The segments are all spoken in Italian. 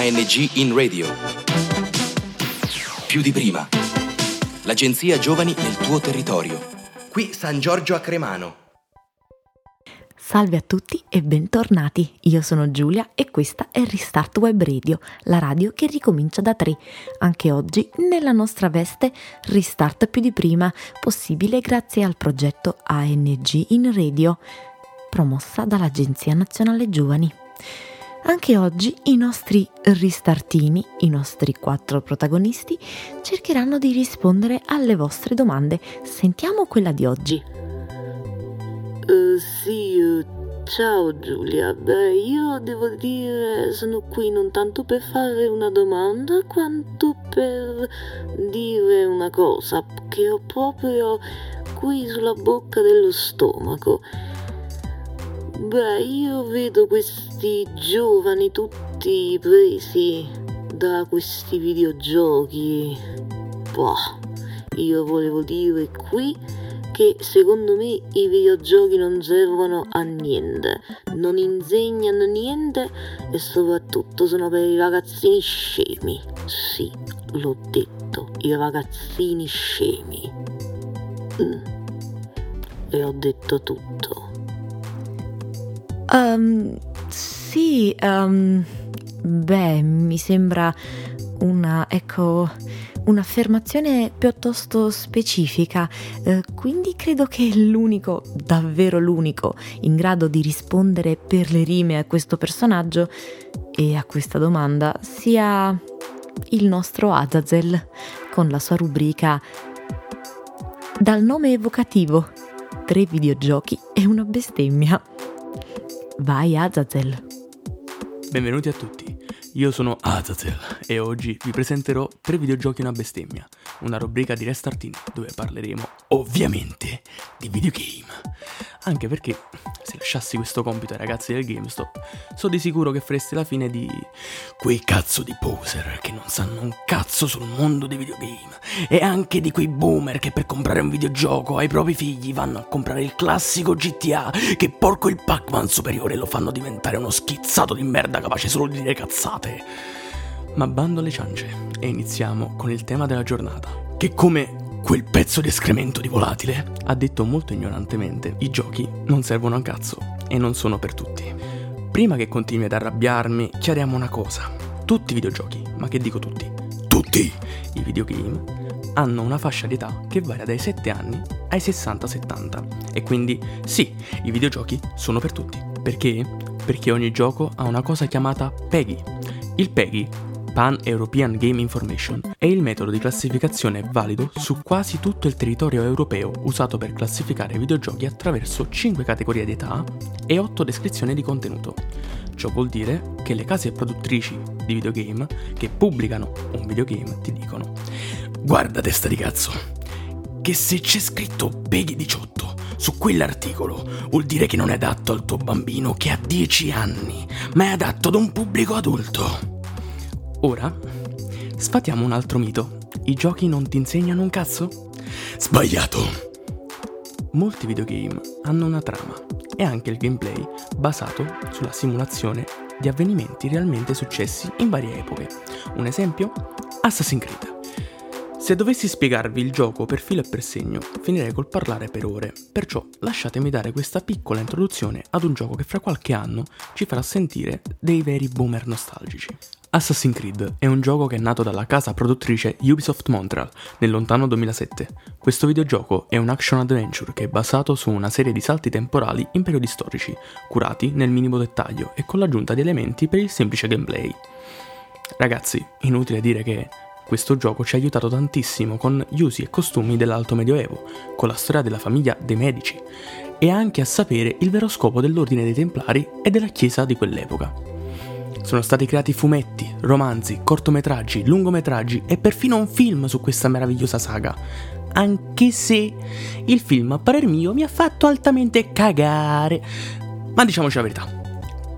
ANG in radio. Più di prima. L'agenzia Giovani nel tuo territorio. Qui San Giorgio a Cremano. Salve a tutti e bentornati. Io sono Giulia e questa è Restart Web Radio, la radio che ricomincia da tre. Anche oggi nella nostra veste Restart più di prima, possibile grazie al progetto ANG in radio, promossa dall'Agenzia Nazionale Giovani. Anche oggi i nostri ristartini, i nostri quattro protagonisti, cercheranno di rispondere alle vostre domande. Sentiamo quella di oggi. Uh, sì, uh, ciao Giulia. Beh, io devo dire, sono qui non tanto per fare una domanda quanto per dire una cosa che ho proprio qui sulla bocca dello stomaco. Beh, io vedo questi giovani tutti presi da questi videogiochi. Boh, io volevo dire qui che secondo me i videogiochi non servono a niente, non insegnano niente e soprattutto sono per i ragazzini scemi. Sì, l'ho detto, i ragazzini scemi. Mm. E ho detto tutto. Um, sì, um, beh, mi sembra una, ecco, un'affermazione piuttosto specifica, eh, quindi credo che l'unico, davvero l'unico, in grado di rispondere per le rime a questo personaggio e a questa domanda sia il nostro Azazel con la sua rubrica Dal nome evocativo, tre videogiochi e una bestemmia. Vai Azazel. Benvenuti a tutti. Io sono Azazel e oggi vi presenterò tre videogiochi e una bestemmia, una rubrica di Restartini dove parleremo ovviamente di videogame. Anche perché lasciassi questo compito ai ragazzi del GameStop, so di sicuro che fareste la fine di quei cazzo di poser che non sanno un cazzo sul mondo dei videogame e anche di quei boomer che per comprare un videogioco ai propri figli vanno a comprare il classico GTA che porco il Pac-Man superiore lo fanno diventare uno schizzato di merda capace solo di dire cazzate. Ma bando alle ciance e iniziamo con il tema della giornata, che come Quel pezzo di escremento di volatile ha detto molto ignorantemente: i giochi non servono a cazzo e non sono per tutti. Prima che continui ad arrabbiarmi, chiariamo una cosa. Tutti i videogiochi, ma che dico tutti? Tutti i videogame hanno una fascia di età che varia dai 7 anni ai 60-70. E quindi sì, i videogiochi sono per tutti. Perché? Perché ogni gioco ha una cosa chiamata PEGI. Il PEGI Pan-European Game Information, è il metodo di classificazione valido su quasi tutto il territorio europeo usato per classificare videogiochi attraverso 5 categorie di età e 8 descrizioni di contenuto. Ciò vuol dire che le case produttrici di videogame che pubblicano un videogame ti dicono Guarda testa di cazzo, che se c'è scritto Peggy 18 su quell'articolo vuol dire che non è adatto al tuo bambino che ha 10 anni, ma è adatto ad un pubblico adulto. Ora, sfatiamo un altro mito. I giochi non ti insegnano un cazzo? Sbagliato! Molti videogame hanno una trama e anche il gameplay basato sulla simulazione di avvenimenti realmente successi in varie epoche. Un esempio? Assassin's Creed. Se dovessi spiegarvi il gioco per filo e per segno, finirei col parlare per ore, perciò lasciatemi dare questa piccola introduzione ad un gioco che fra qualche anno ci farà sentire dei veri boomer nostalgici. Assassin's Creed è un gioco che è nato dalla casa produttrice Ubisoft Montreal nel lontano 2007. Questo videogioco è un action adventure che è basato su una serie di salti temporali in periodi storici, curati nel minimo dettaglio e con l'aggiunta di elementi per il semplice gameplay. Ragazzi, inutile dire che questo gioco ci ha aiutato tantissimo con gli usi e costumi dell'Alto Medioevo, con la storia della famiglia dei Medici, e anche a sapere il vero scopo dell'Ordine dei Templari e della Chiesa di quell'epoca. Sono stati creati fumetti, romanzi, cortometraggi, lungometraggi e perfino un film su questa meravigliosa saga. Anche se il film, a parer mio, mi ha fatto altamente cagare. Ma diciamoci la verità.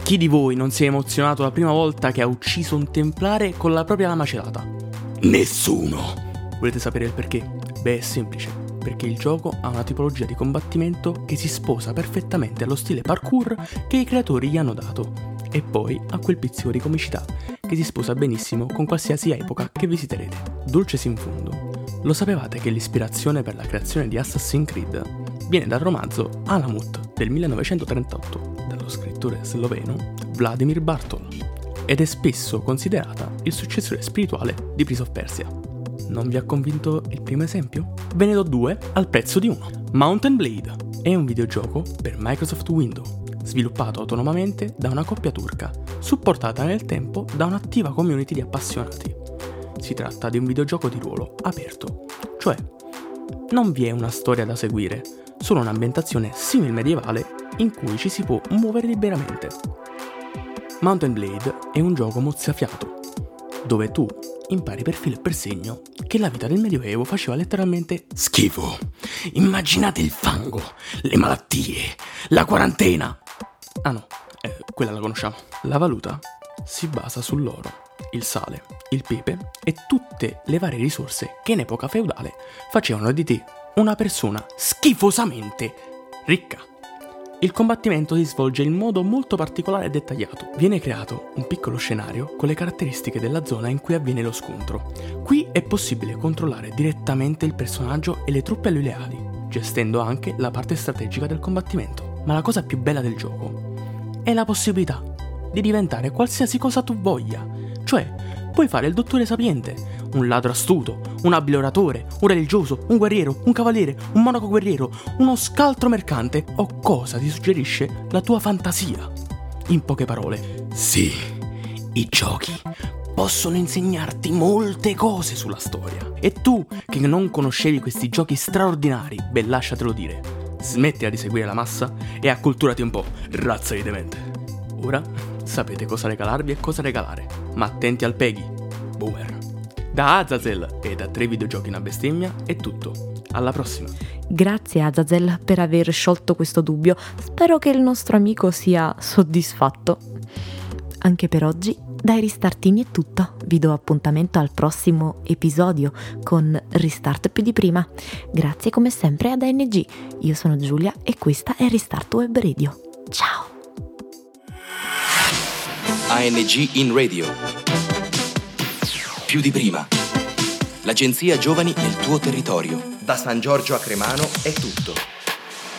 Chi di voi non si è emozionato la prima volta che ha ucciso un templare con la propria lama celata? Nessuno! Volete sapere il perché? Beh, è semplice perché il gioco ha una tipologia di combattimento che si sposa perfettamente allo stile parkour che i creatori gli hanno dato e poi a quel pizzico di comicità che che si sposa benissimo con qualsiasi epoca che visiterete. Dulces in fondo. Lo sapevate che l'ispirazione per la creazione di Assassin's Creed viene dal romanzo Alamut del 1938 dallo scrittore sloveno Vladimir Bartol ed è spesso considerata il successore spirituale di Prince of Persia. Non vi ha convinto il primo esempio? Ve ne do due al prezzo di uno. Mountain Blade è un videogioco per Microsoft Windows sviluppato autonomamente da una coppia turca, supportata nel tempo da un'attiva community di appassionati. Si tratta di un videogioco di ruolo aperto, cioè non vi è una storia da seguire, solo un'ambientazione simil medievale in cui ci si può muovere liberamente. Mountain Blade è un gioco mozzafiato, dove tu impari per filo e per segno che la vita del Medioevo faceva letteralmente schifo. Immaginate il fango, le malattie, la quarantena, Ah no, eh, quella la conosciamo. La valuta si basa sull'oro, il sale, il pepe e tutte le varie risorse che in epoca feudale facevano di te una persona schifosamente ricca. Il combattimento si svolge in modo molto particolare e dettagliato. Viene creato un piccolo scenario con le caratteristiche della zona in cui avviene lo scontro. Qui è possibile controllare direttamente il personaggio e le truppe a lui leali, gestendo anche la parte strategica del combattimento. Ma la cosa più bella del gioco è la possibilità di diventare qualsiasi cosa tu voglia. Cioè, puoi fare il dottore sapiente, un ladro astuto, un abile oratore, un religioso, un guerriero, un cavaliere, un monaco guerriero, uno scaltro mercante o cosa ti suggerisce la tua fantasia. In poche parole, sì, i giochi possono insegnarti molte cose sulla storia. E tu, che non conoscevi questi giochi straordinari, beh lasciatelo dire, smettila di seguire la massa e acculturati un po', razza di demente. Ora sapete cosa regalarvi e cosa regalare, ma attenti al Peggy, boomer. Da Azazel e da tre videogiochi in bestemmia è tutto. Alla prossima. Grazie Azazel per aver sciolto questo dubbio. Spero che il nostro amico sia soddisfatto. Anche per oggi dai Ristartini è tutto, vi do appuntamento al prossimo episodio con Restart più di prima. Grazie come sempre ad ANG, io sono Giulia e questa è Restart Web Radio. Ciao! ANG in radio. Più di prima. L'agenzia Giovani nel tuo territorio. Da San Giorgio a Cremano è tutto.